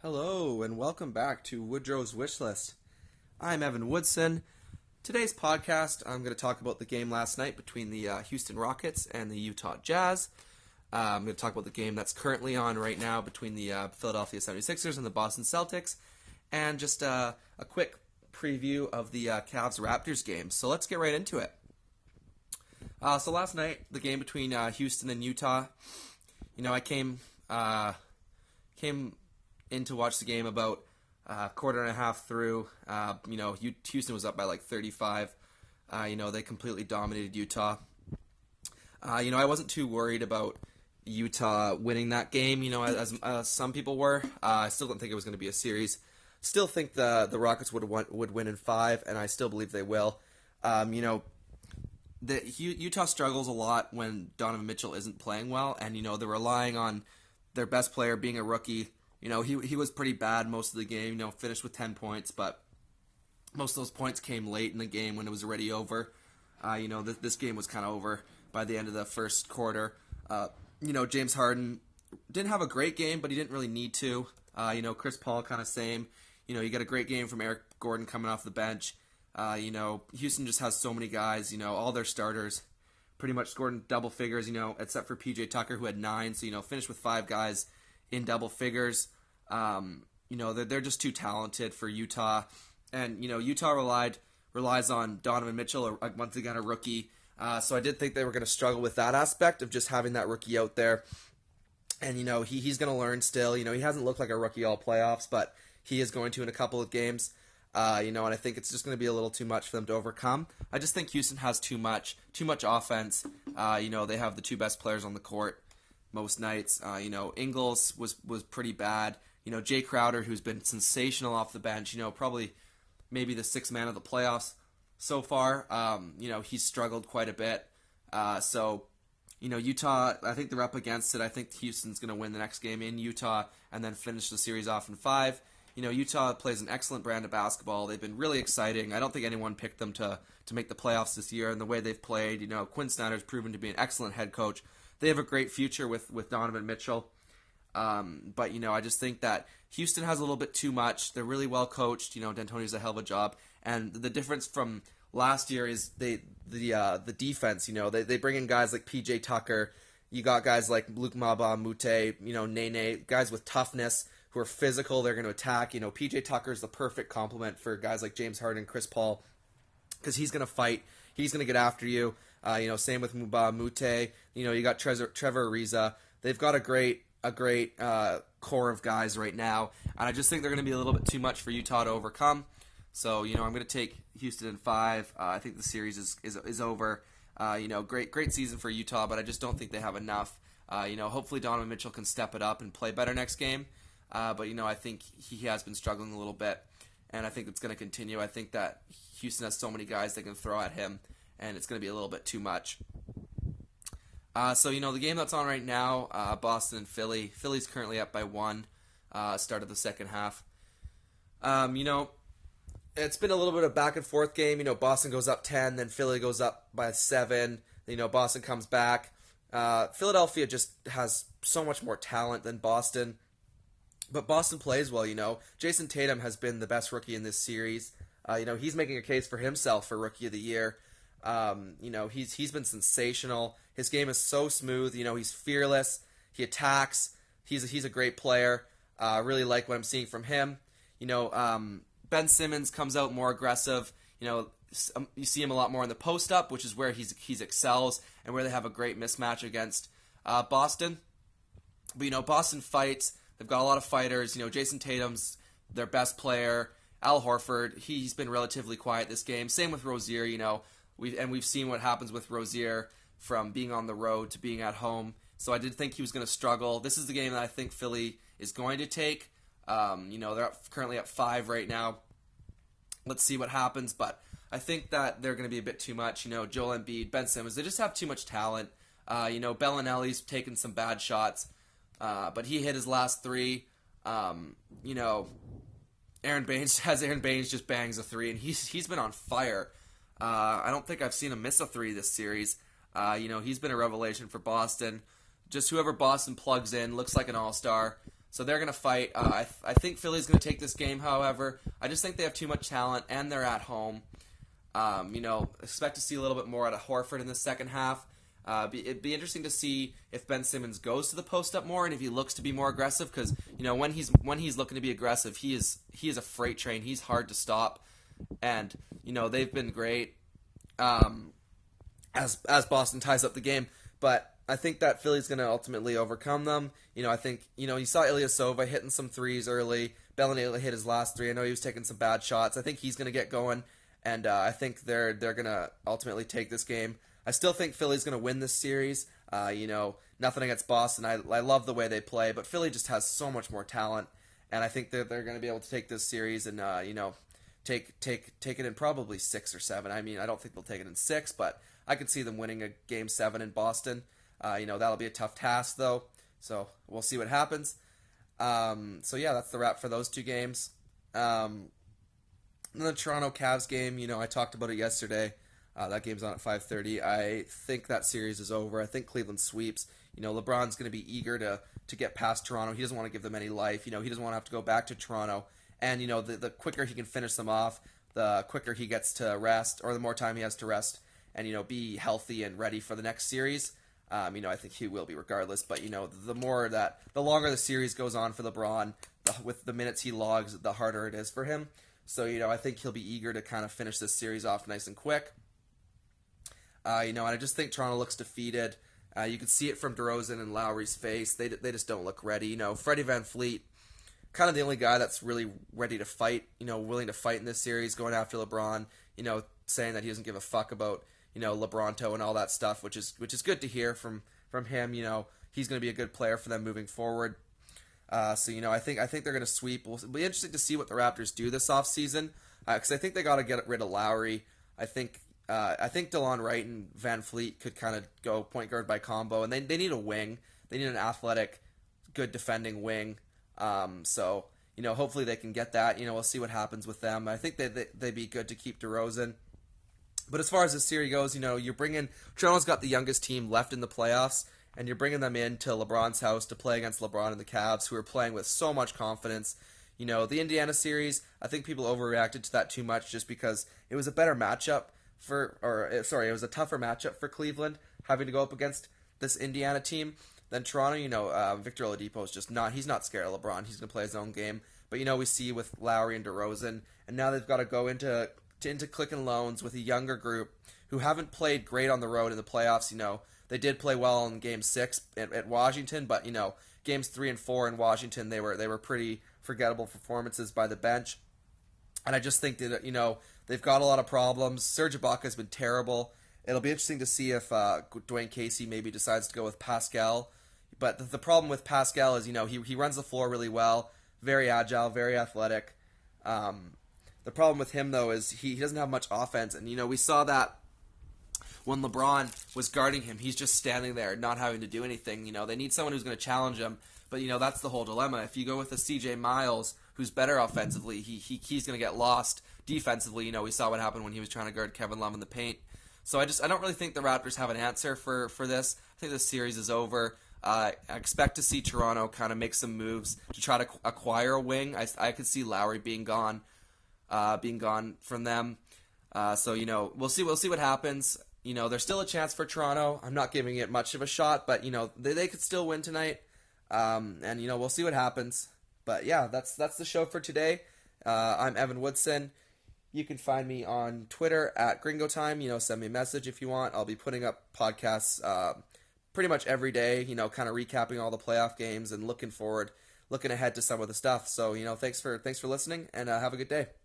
Hello, and welcome back to Woodrow's Wish List. I'm Evan Woodson. Today's podcast, I'm going to talk about the game last night between the uh, Houston Rockets and the Utah Jazz. Uh, I'm going to talk about the game that's currently on right now between the uh, Philadelphia 76ers and the Boston Celtics, and just uh, a quick preview of the uh, Cavs Raptors game. So let's get right into it. Uh, so last night, the game between Houston and Utah, you know, I came came in to watch the game about a uh, quarter and a half through. Uh, you know, Houston was up by like 35. Uh, you know, they completely dominated Utah. Uh, you know, I wasn't too worried about Utah winning that game. You know, as, as some people were. Uh, I still don't think it was going to be a series. Still think the the Rockets would would win in five, and I still believe they will. Um, you know, the Utah struggles a lot when Donovan Mitchell isn't playing well, and you know they're relying on their best player being a rookie you know, he he was pretty bad most of the game. You know, finished with ten points, but most of those points came late in the game when it was already over. Uh, you know, th- this game was kind of over by the end of the first quarter. Uh, you know, James Harden didn't have a great game, but he didn't really need to. Uh, you know, Chris Paul kind of same. You know, you got a great game from Eric Gordon coming off the bench. Uh, you know, Houston just has so many guys. You know, all their starters pretty much scored in double figures. You know, except for PJ Tucker who had nine. So you know, finished with five guys in double figures. Um, you know, they're, they're just too talented for Utah. And, you know, Utah relied relies on Donovan Mitchell, a, once again a rookie. Uh, so I did think they were going to struggle with that aspect of just having that rookie out there. And, you know, he, he's going to learn still. You know, he hasn't looked like a rookie all playoffs, but he is going to in a couple of games. Uh, you know, and I think it's just going to be a little too much for them to overcome. I just think Houston has too much, too much offense. Uh, you know, they have the two best players on the court most nights. Uh, you know, Ingles was was pretty bad. You know, Jae Crowder, who's been sensational off the bench. You know, probably maybe the sixth man of the playoffs so far. Um, you know, he's struggled quite a bit. Uh, so, you know, Utah. I think they're up against it. I think Houston's going to win the next game in Utah and then finish the series off in five. You know, Utah plays an excellent brand of basketball. They've been really exciting. I don't think anyone picked them to to make the playoffs this year, and the way they've played. You know, Quinn Snyder's proven to be an excellent head coach they have a great future with with Donovan Mitchell. Um, but you know, I just think that Houston has a little bit too much. They're really well coached. You know, D'Antoni's a hell of a job, and the difference from last year is they the uh, the defense. You know, they they bring in guys like PJ Tucker. You got guys like Luc Mbah a Moute, you know, Nene, guys with toughness who are physical. They're going to attack. You know, PJ Tucker is the perfect complement for guys like James Harden, Chris Paul, because he's going to fight. He's going to get after you. Uh, you know, same with Mbah a Moute. You know, you got Trezor, Trevor Ariza. They've got a great a great uh, core of guys right now, and I just think they're going to be a little bit too much for Utah to overcome. So you know, I'm going to take Houston in five. Uh, I think the series is is, is over. Uh, you know, great great season for Utah, but I just don't think they have enough. Uh, you know, hopefully Donovan Mitchell can step it up and play better next game. Uh, but you know, I think he has been struggling a little bit, and I think it's going to continue. I think that Houston has so many guys they can throw at him and it's going to be a little bit too much. Uh, so you know the game that's on right now, uh, Boston and Philly. Philly's currently up by one. Uh, start of the second half. Um, you know, it's been a little bit of a back and forth game. You know, Boston goes up ten, then Philly goes up by seven. You know, Boston comes back. Uh, Philadelphia just has so much more talent than Boston, but Boston plays well. You know, Jayson Tatum has been the best rookie in this series. Uh, you know, he's making a case for himself for Rookie of the Year. Um, you know, he's he's been sensational. His game is so smooth. You know, he's fearless. He attacks. He's a, he's a great player. I uh, really like what I'm seeing from him. You know, um, Ben Simmons comes out more aggressive. You know, um, you see him a lot more in the post up, which is where he's he's excels and where they have a great mismatch against uh, Boston. But you know, Boston fights. They've got a lot of fighters. You know, Jayson Tatum's their best player. Al Horford, he's been relatively quiet this game. Same with Rozier. You know, we and we've seen what happens with Rozier from being on the road to being at home. So I did think he was going to struggle. This is the game that I think Philly is going to take. Um, you know, they're currently at five right now. Let's see what happens, but I think that they're going to be a bit too much. You know, Joel Embiid, Ben Simmons, they just have too much talent. Uh, you know, Belinelli's taken some bad shots, uh, but he hit his last three. Um, you know, Aron Baynes has Aron Baynes just bangs a three, and he's he's been on fire. Uh, I don't think I've seen him miss a three this series. Uh, you know, he's been a revelation for Boston. Just whoever Boston plugs in looks like an all star. So they're going to fight. Uh, I, th- I think Philly's going to take this game, however. I just think they have too much talent, and they're at home. Um, you know, expect to see a little bit more out of Horford in the second half. Uh, be, it'd be interesting to see if Ben Simmons goes to the post up more and if he looks to be more aggressive because you know when he's when he's looking to be aggressive, he is he is a freight train. He's hard to stop, and you know they've been great um, as as Boston ties up the game. But I think that Philly's going to ultimately overcome them. You know, I think you know you saw Ilyasova hitting some threes early. Belinelli hit his last three. I know he was taking some bad shots. I think he's going to get going, and uh, I think they're they're going to ultimately take this game. I still think Philly's going to win this series. Uh, you know, nothing against Boston. I, I love the way they play, but Philly just has so much more talent, and I think that they're going to be able to take this series and uh, you know take take take it in probably six or seven. I mean, I don't think they'll take it in six, but I could see them winning a game seven in Boston. Uh, you know, that'll be a tough task though, so we'll see what happens. Um, so yeah, that's the wrap for those two games. Um, the Toronto Cavs game, you know, I talked about it yesterday. Uh, that game's on at 5:30. I think that series is over. I think Cleveland sweeps. You know, LeBron's going to be eager to to get past Toronto. He doesn't want to give them any life. You know, he doesn't want to have to go back to Toronto. And you know, the the quicker he can finish them off, the quicker he gets to rest, or the more time he has to rest, and you know, be healthy and ready for the next series. Um, you know, I think he will be regardless. But you know, the more that the longer the series goes on for LeBron, the, with the minutes he logs, the harder it is for him. So you know, I think he'll be eager to kind of finish this series off nice and quick. Uh, you know, and I just think Toronto looks defeated. Uh, you can see it from DeRozan and Lowry's face. They they just don't look ready. You know, Freddie VanVleet, kind of the only guy that's really ready to fight. You know, willing to fight in this series, going after LeBron. You know, saying that he doesn't give a fuck about you know LeBronto and all that stuff, which is which is good to hear from from him. You know, he's going to be a good player for them moving forward. Uh, so you know, I think I think they're going to sweep. It'll be interesting to see what the Raptors do this offseason because uh, I think they got to get rid of Lowry. I think uh, I think Delon Wright and VanVleet could kind of go point guard by combo, and they they need a wing. They need an athletic, good defending wing. Um, so you know, hopefully they can get that. You know, we'll see what happens with them. I think they, they they'd be good to keep DeRozan. But as far as the series goes, you know, you're bringing Toronto's got the youngest team left in the playoffs, and you're bringing them into LeBron's house to play against LeBron and the Cavs, who are playing with so much confidence. You know, the Indiana series, I think people overreacted to that too much just because it was a better matchup for, or eh, sorry, it was a tougher matchup for Cleveland having to go up against this Indiana team than Toronto. You know, uh, Victor Oladipo is just not, he's not scared of LeBron. He's going to play his own game. But, you know, we see with Lowry and DeRozan, and now they've got to go into, to, into Quicken Loans with a younger group who haven't played great on the road in the playoffs. You know, they did play well in game six at, at Washington, but, you know, games three and four in Washington, they were, they were pretty forgettable performances by the bench. And I just think that, you know, They've got a lot of problems. Serge Ibaka has been terrible. It'll be interesting to see if uh, Dwane Casey maybe decides to go with Pascal. But the, the, problem with Pascal is, you know, he, he runs the floor really well, very agile, very athletic. Um, the problem with him, though, is he, he doesn't have much offense. And, you know, we saw that when LeBron was guarding him. He's just standing there, not having to do anything. You know, they need someone who's going to challenge him. But, you know, that's the whole dilemma. If you go with a CJ Miles, who's better offensively, he, he he's going to get lost defensively, you know, we saw what happened when he was trying to guard Kevin Love in the paint. So I just I don't really think the Raptors have an answer for for this. I think the series is over. Uh, I expect to see Toronto kind of make some moves to try to acquire a wing. I, I could see Lowry being gone, uh, being gone from them. Uh, so you know we'll see we'll see what happens. You know there's still a chance for Toronto. I'm not giving it much of a shot, but you know they, they could still win tonight. Um, and you know we'll see what happens. But yeah, that's that's the show for today. Uh, I'm Evan Woodson. You can find me on Twitter at Gringo Time. You know, send me a message if you want. I'll be putting up podcasts uh, pretty much every day. You know, kind of recapping all the playoff games and looking forward, looking ahead to some of the stuff. So, you know, thanks for thanks for listening, and uh, have a good day.